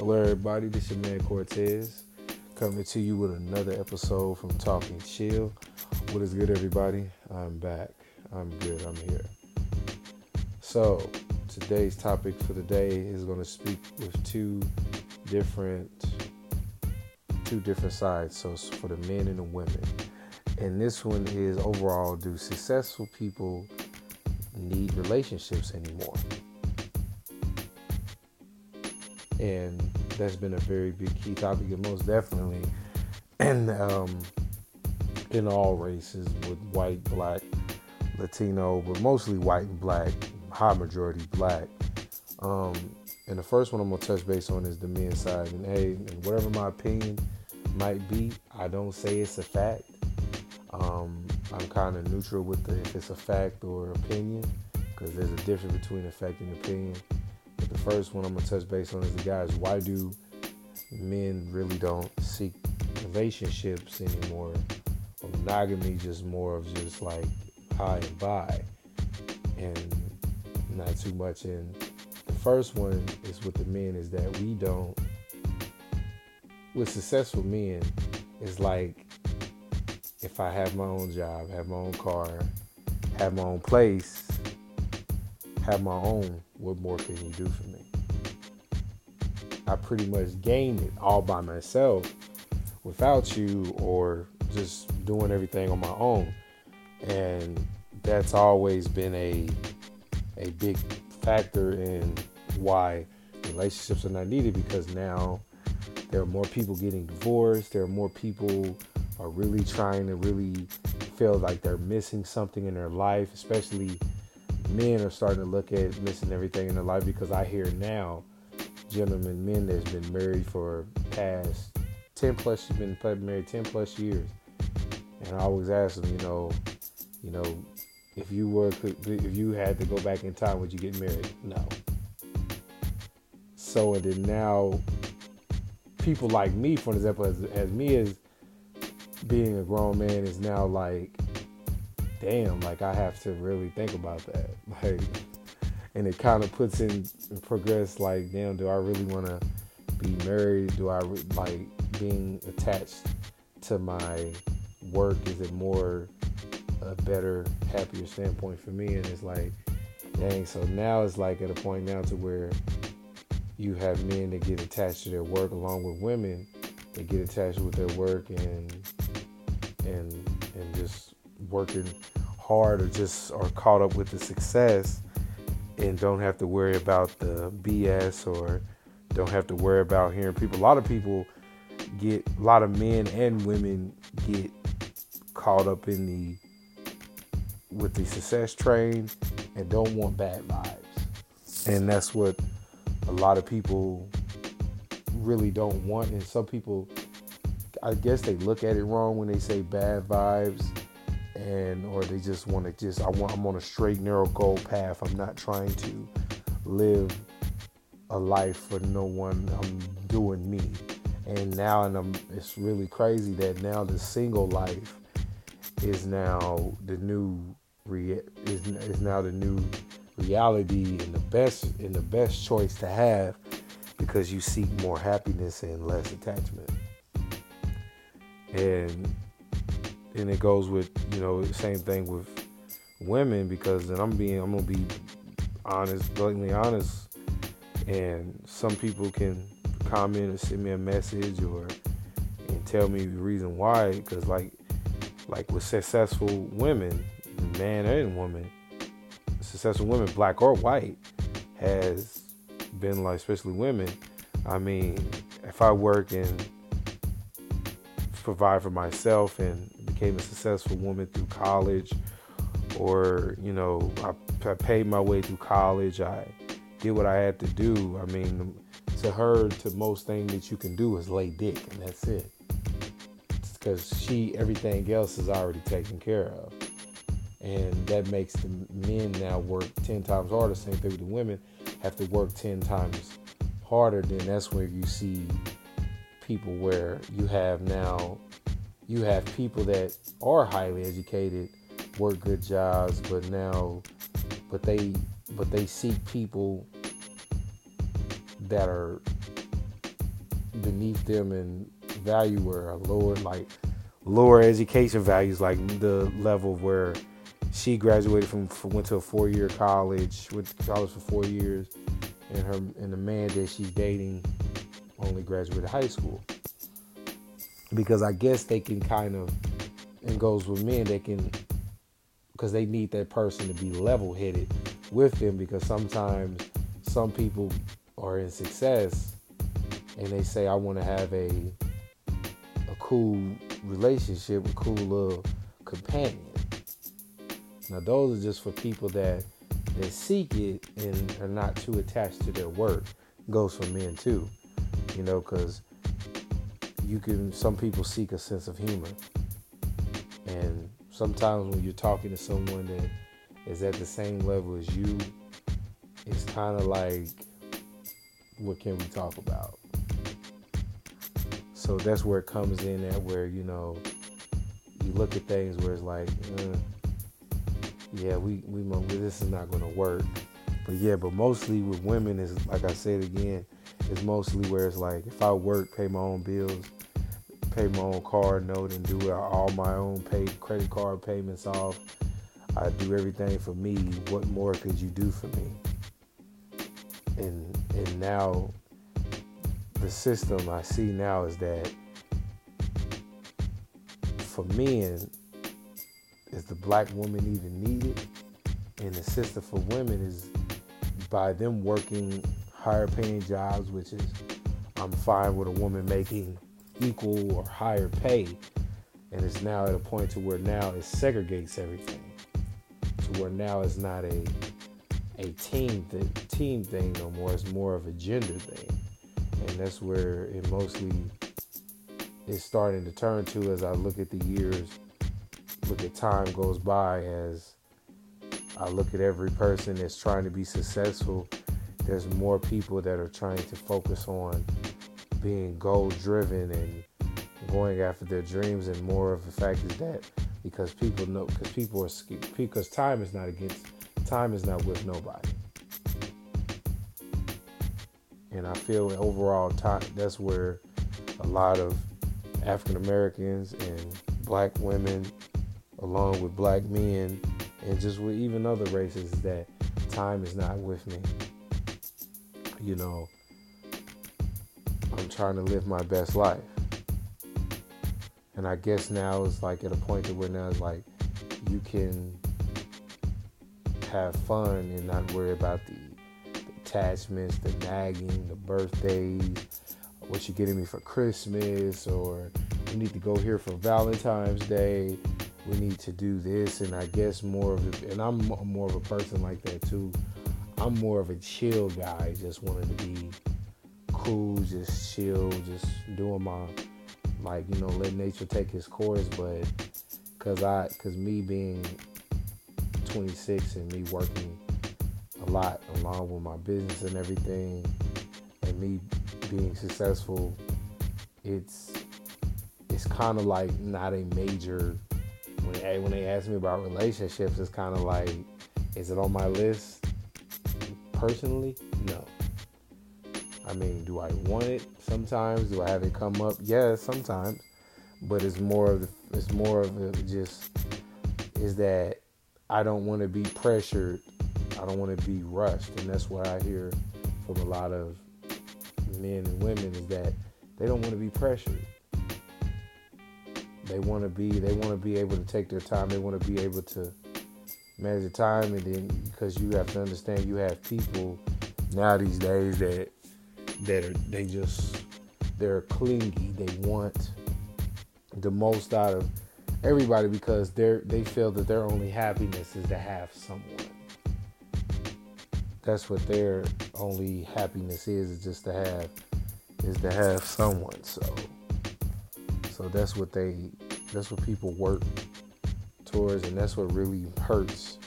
Hello, everybody. This is your man Cortez coming to you with another episode from Talking Chill. What is good, everybody? I'm back. I'm good. I'm here. So, today's topic for the day is going to speak with two different two different sides. So, for the men and the women. And this one is overall: Do successful people need relationships anymore? And that's been a very big key topic, and most definitely, and um, in all races, with white, black, Latino, but mostly white and black, high majority black. Um, and the first one I'm gonna touch base on is the men's side, and hey, and whatever my opinion might be, I don't say it's a fact. Um, I'm kind of neutral with the if it's a fact or opinion, because there's a difference between a fact and opinion. The first one I'm gonna touch base on is the guys. Why do men really don't seek relationships anymore? Or monogamy just more of just like hi and bye, and not too much. And the first one is with the men is that we don't. With successful men, it's like if I have my own job, have my own car, have my own place, have my own, what more can you do for me? I pretty much gained it all by myself without you or just doing everything on my own. And that's always been a a big factor in why relationships are not needed because now there are more people getting divorced, there are more people are really trying to really feel like they're missing something in their life, especially men are starting to look at missing everything in their life because I hear now, gentlemen, men that's been married for past 10 plus, been married 10 plus years. And I always ask them, you know, you know, if you were, if you had to go back in time, would you get married? No. So and then now, people like me, for example, as, as me as being a grown man, is now like damn, like I have to really think about that. Like, and it kind of puts in progress, like, damn, do I really want to be married? Do I like being attached to my work? Is it more a better, happier standpoint for me? And it's like, dang, so now it's like at a point now to where you have men that get attached to their work along with women that get attached with their work and and and just working hard or just are caught up with the success and don't have to worry about the BS or don't have to worry about hearing people. A lot of people get, a lot of men and women get caught up in the, with the success train and don't want bad vibes. And that's what a lot of people really don't want. And some people, I guess they look at it wrong when they say bad vibes and or they just want to just I want I'm on a straight narrow goal path. I'm not trying to live a life for no one. I'm doing me. And now and I'm it's really crazy that now the single life is now the new is, is now the new reality and the best and the best choice to have because you seek more happiness and less attachment. And and it goes with you know same thing with women because then I'm being I'm gonna be honest, blatantly honest, and some people can comment or send me a message or and tell me the reason why because like like with successful women, man and woman, successful women, black or white, has been like especially women. I mean, if I work and provide for myself and became a successful woman through college, or you know, I, I paid my way through college. I did what I had to do. I mean, to her, to most thing that you can do is lay dick, and that's it. Because she, everything else is already taken care of, and that makes the men now work ten times harder. Same thing with the women have to work ten times harder. Then that's where you see people where you have now you have people that are highly educated, work good jobs, but now, but they, but they seek people that are beneath them in value or a lower like lower education values, like the level where she graduated from, went to a four year college, went to college for four years, and her and the man that she's dating only graduated high school. Because I guess they can kind of, and goes with men, they can, because they need that person to be level headed with them. Because sometimes some people are in success and they say, I want to have a a cool relationship, a cool little companion. Now those are just for people that that seek it and are not too attached to their work. Goes for men too, you know, because you can. Some people seek a sense of humor, and sometimes when you're talking to someone that is at the same level as you, it's kind of like, what can we talk about? So that's where it comes in at where you know you look at things where it's like. Uh, yeah, we we this is not going to work. But yeah, but mostly with women is like I said again, it's mostly where it's like if I work, pay my own bills, pay my own car note, and do all my own pay credit card payments off. I do everything for me. What more could you do for me? And and now the system I see now is that for men is the black woman even needed? And the system for women is by them working higher paying jobs, which is I'm fine with a woman making equal or higher pay. And it's now at a point to where now it segregates everything. To where now it's not a a team th- team thing no more. It's more of a gender thing. And that's where it mostly is starting to turn to as I look at the years look at time goes by as I look at every person that's trying to be successful, there's more people that are trying to focus on being goal driven and going after their dreams and more of the fact is that because people know because people are because time is not against time is not with nobody and i feel overall time that's where a lot of african americans and black women along with black men and just with even other races that time is not with me. You know, trying to live my best life. And I guess now it's like at a point to where now it's like you can have fun and not worry about the, the attachments, the nagging, the birthdays, what you're getting me for Christmas, or you need to go here for Valentine's Day we need to do this and i guess more of it and i'm more of a person like that too i'm more of a chill guy just wanting to be cool just chill just doing my like you know let nature take its course but because i because me being 26 and me working a lot along with my business and everything and me being successful it's it's kind of like not a major when when they ask me about relationships, it's kind of like, is it on my list? Personally. I mean, do I want it sometimes? Do I have it come up? Yes, sometimes. But it's more of the, it's more of just is that I don't want to be pressured. I don't want to be rushed, and that's what I hear from a lot of men and women is that they don't want to be pressured. They want to be they want to be able to take their time. They want to be able to manage the time, and then because you have to understand, you have people now these days that that are they just they're clingy. They want the most out of everybody because they're they feel that their only happiness is to have someone. That's what their only happiness is, is just to have is to have someone. So so that's what they that's what people work towards and that's what really hurts.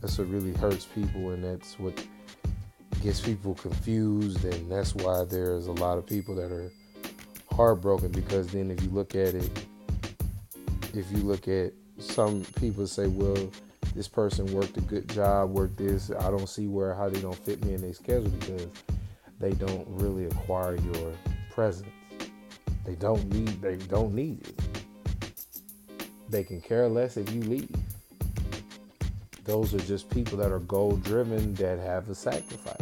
That's what really hurts people and that's what gets people confused and that's why there's a lot of people that are heartbroken because then if you look at it if you look at some people say well this person worked a good job worked this i don't see where how they don't fit me in their schedule because they don't really acquire your presence. They don't need they don't need it. They can care less if you leave. Those are just people that are goal driven that have a sacrifice.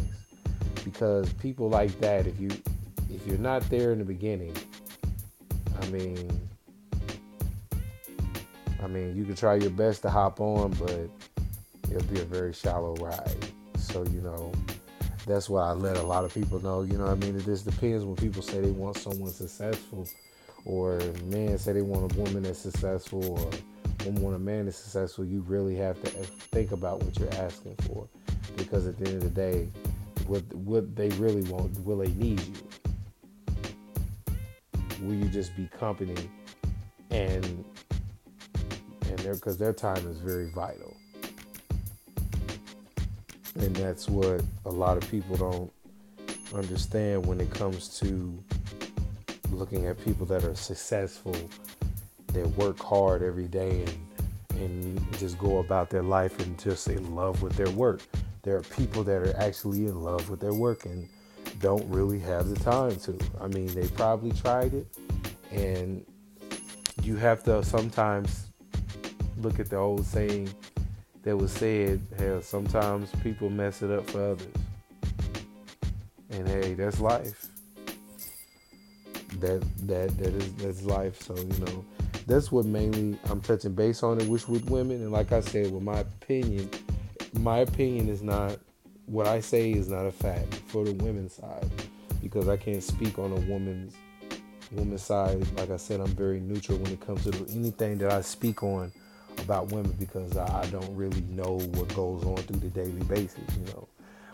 Because people like that, if you if you're not there in the beginning, I mean I mean you can try your best to hop on, but it'll be a very shallow ride. So, you know, that's why I let a lot of people know, you know I mean? It just depends when people say they want someone successful or men say they want a woman that's successful or want a man is successful, you really have to think about what you're asking for. Because at the end of the day, what what they really want, will they need you? Will you just be company and and their because their time is very vital. And that's what a lot of people don't understand when it comes to looking at people that are successful, that work hard every day and and just go about their life and just in love with their work. There are people that are actually in love with their work and don't really have the time to. I mean, they probably tried it and you have to sometimes look at the old saying that was said, hell, sometimes people mess it up for others. And hey, that's life. That that that is that's life. So, you know, that's what mainly I'm touching base on it, which with women, and like I said, with my opinion, my opinion is not what I say is not a fact for the women's side. Because I can't speak on a woman's woman's side. Like I said, I'm very neutral when it comes to anything that I speak on about women because I, don't really know what goes on through the daily basis, you know.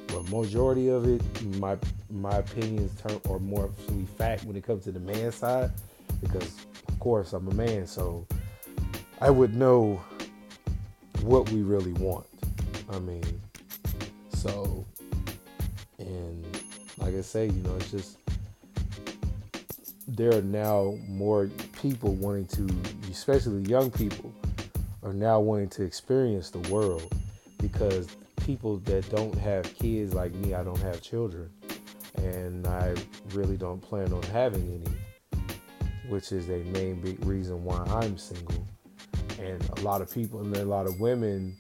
But majority of it, my my opinions turn or more fact when it comes to the man side, because of course I'm a man, so I would know what we really want. I mean, so and like I say, you know, it's just there are now more people wanting to, especially young people, are now wanting to experience the world because people that don't have kids like me, I don't have children, and I really don't plan on having any, which is a main big reason why I'm single. And a lot of people and a lot of women,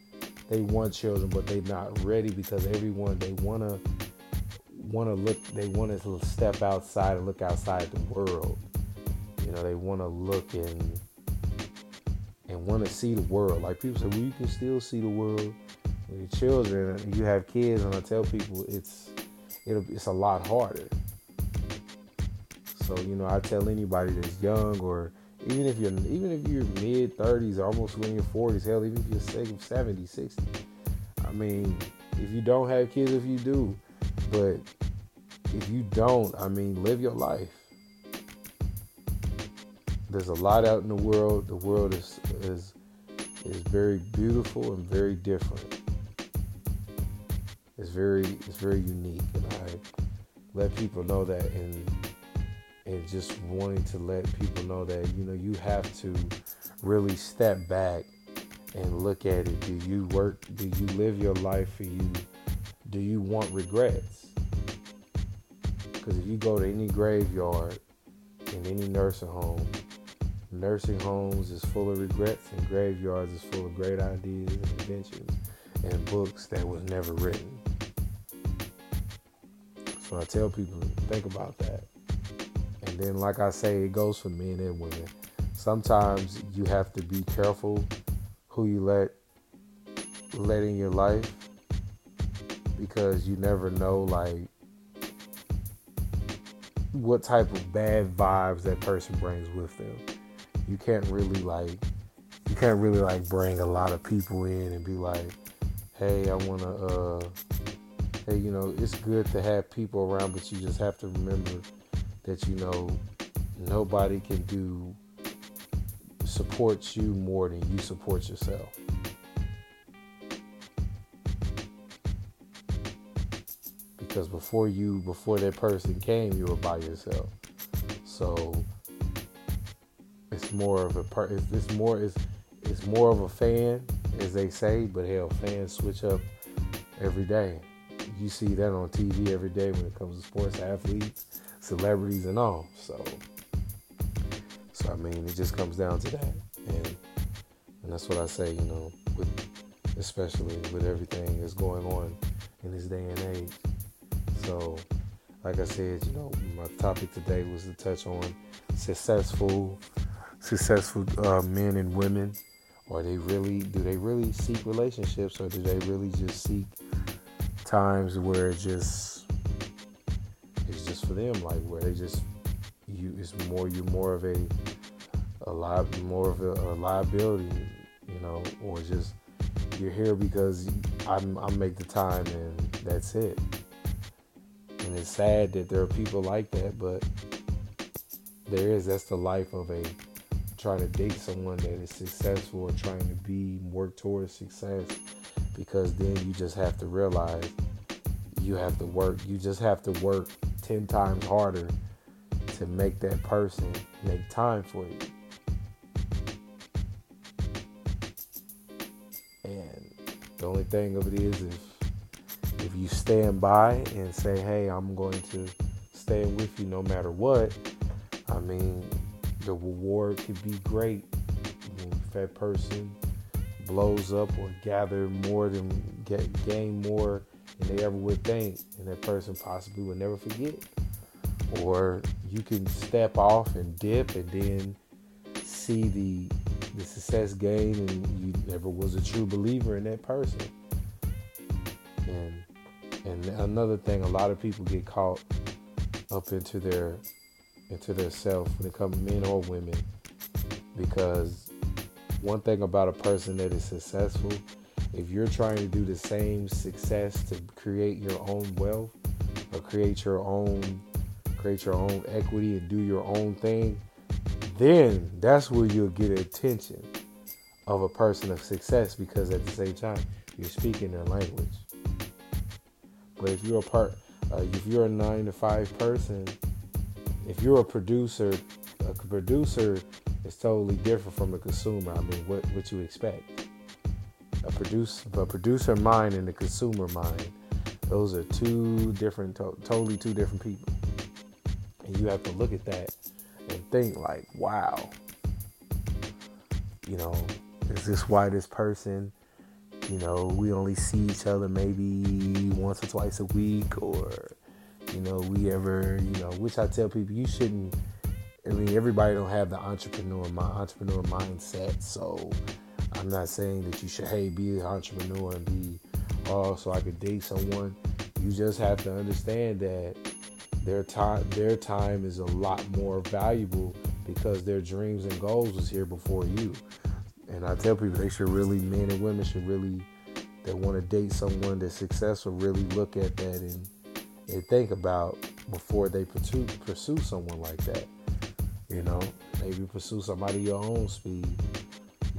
they want children, but they're not ready because everyone they wanna wanna look, they want to step outside and look outside the world. You know, they want to look and and want to see the world. Like people say, well, you can still see the world with your children. You have kids, and I tell people it's it'll it's a lot harder. So you know, I tell anybody that's young, or even if you're even if you're mid 30s, almost when you're 40s, hell, even if you're 70, 60. I mean, if you don't have kids, if you do, but if you don't, I mean, live your life there's a lot out in the world. The world is is is very beautiful and very different. It's very it's very unique, and I let people know that, and and just wanting to let people know that you know you have to really step back and look at it. Do you work? Do you live your life for you? Do you want regrets? Because if you go to any graveyard in any nursing home, Nursing homes is full of regrets, and graveyards is full of great ideas and inventions and books that was never written. So I tell people, think about that. And then, like I say, it goes for men and women. Sometimes you have to be careful who you let let in your life because you never know, like, what type of bad vibes that person brings with them you can't really like you can't really like bring a lot of people in and be like, hey, I wanna uh hey, you know, it's good to have people around, but you just have to remember that you know nobody can do support you more than you support yourself. Because before you before that person came, you were by yourself. So it's more of a part. It's, it's more. It's it's more of a fan, as they say. But hell, fans switch up every day. you see that on TV every day when it comes to sports athletes, celebrities, and all. So, so I mean, it just comes down to that, and and that's what I say. You know, with especially with everything that's going on in this day and age. So, like I said, you know, my topic today was to touch on successful, successful uh, men and women. Or they really do they really seek relationships, or do they really just seek times where it just for them, like where they just you it's more you're more of a a lot more of a, a liability, you know, or just you're here because I'm I make the time and that's it. And it's sad that there are people like that, but there is. That's the life of a trying to date someone that is successful or trying to be work towards success. Because then you just have to realize you have to work. You just have to work ten times harder to make that person make time for you. And the only thing of it is if if you stand by and say, hey, I'm going to stand with you no matter what, I mean, the reward could be great. if that person blows up or gather more than get gain more than they ever would think, and that person possibly will never forget. Or you can step off and dip and then see the the success gain and you never was a true believer in that person. And and another thing, a lot of people get caught up into their into their self when it comes to men or women, because one thing about a person that is successful, if you're trying to do the same success to create your own wealth or create your own create your own equity and do your own thing, then that's where you'll get attention of a person of success because at the same time you're speaking their language. But if you're a part, uh, if you're a nine to five person, if you're a producer, a producer is totally different from a consumer. I mean, what what you expect? Produce, a producer mind and the consumer mind, those are two different, to- totally two different people. And you have to look at that and think like, wow, you know, is this why this person you know, we only see each other maybe once or twice a week, or you know, we ever, you know, which I tell people you shouldn't. I mean, everybody don't have the entrepreneur my entrepreneur mindset, so I'm not saying that you should hey be an entrepreneur and be oh so I could date someone. You just have to understand that their time their time is a lot more valuable because their dreams and goals was here before you. And I tell people they should really, men and women should really, that want to date someone that's successful, really look at that and, and think about before they pursue, pursue someone like that. You know, maybe pursue somebody your own speed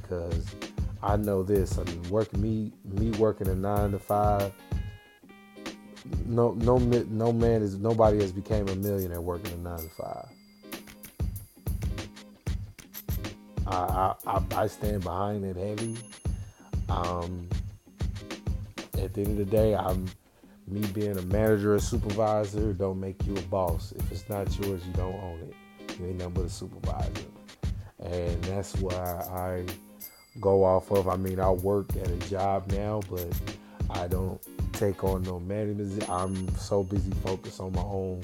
because I know this. I mean, working me, me working a nine to five. No, no, no man is nobody has became a millionaire working a nine to five. I, I, I stand behind it heavy. Um, at the end of the day, I'm me being a manager or supervisor don't make you a boss. If it's not yours, you don't own it. You ain't nothing but a supervisor. And that's why I go off of. I mean, I work at a job now, but I don't take on no management. I'm so busy focused on my own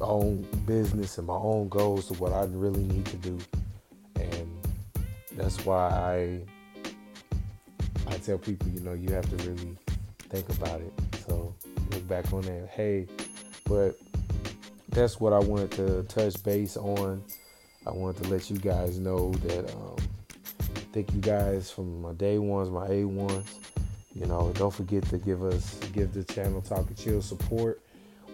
own business and my own goals to what I really need to do And that's why I I tell people, you know, you have to really think about it. So look back on that. Hey, but that's what I wanted to touch base on. I wanted to let you guys know that um, thank you guys from my day ones, my A ones. You know, don't forget to give us give the channel Talking Chill support.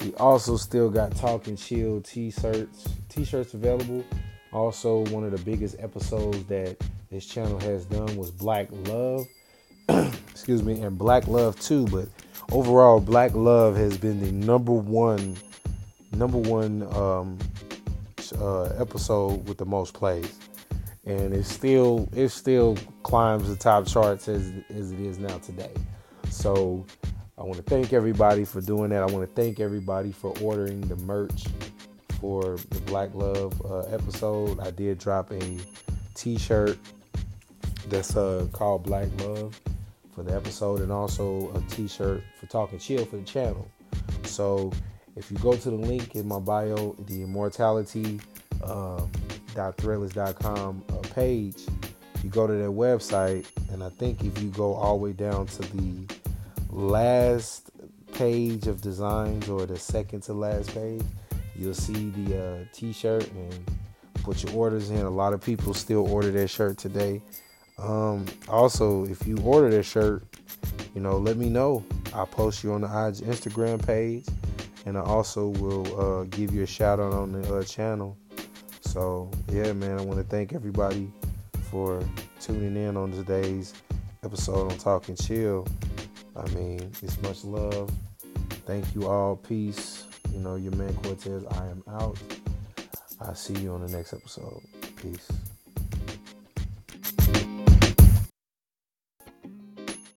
We also still got Talking Chill t-shirts t-shirts available. Also, one of the biggest episodes that this channel has done was Black Love. Excuse me, and Black Love too. But overall, Black Love has been the number one, number one um, uh, episode with the most plays, and it still it still climbs the top charts as as it is now today. So I want to thank everybody for doing that. I want to thank everybody for ordering the merch for the Black Love uh, episode. I did drop a T-shirt that's uh, called Black Love for the episode, and also a T-shirt for Talking Chill for the channel. So if you go to the link in my bio, the Immortality um, .thrillers.com uh, page, you go to their website, and I think if you go all the way down to the last page of designs or the second to last page, you'll see the uh, t-shirt and put your orders in. A lot of people still order their shirt today. Um, also, if you order their shirt, you know, let me know. I'll post you on the Instagram page, and I also will uh, give you a shout out on the uh, channel. So, yeah, man, I want to thank everybody for tuning in on today's episode on Talking Chill. I mean, it's much love. Thank you all. Peace. You know, your man Cortez, I am out. I'll see you on the next episode. Peace.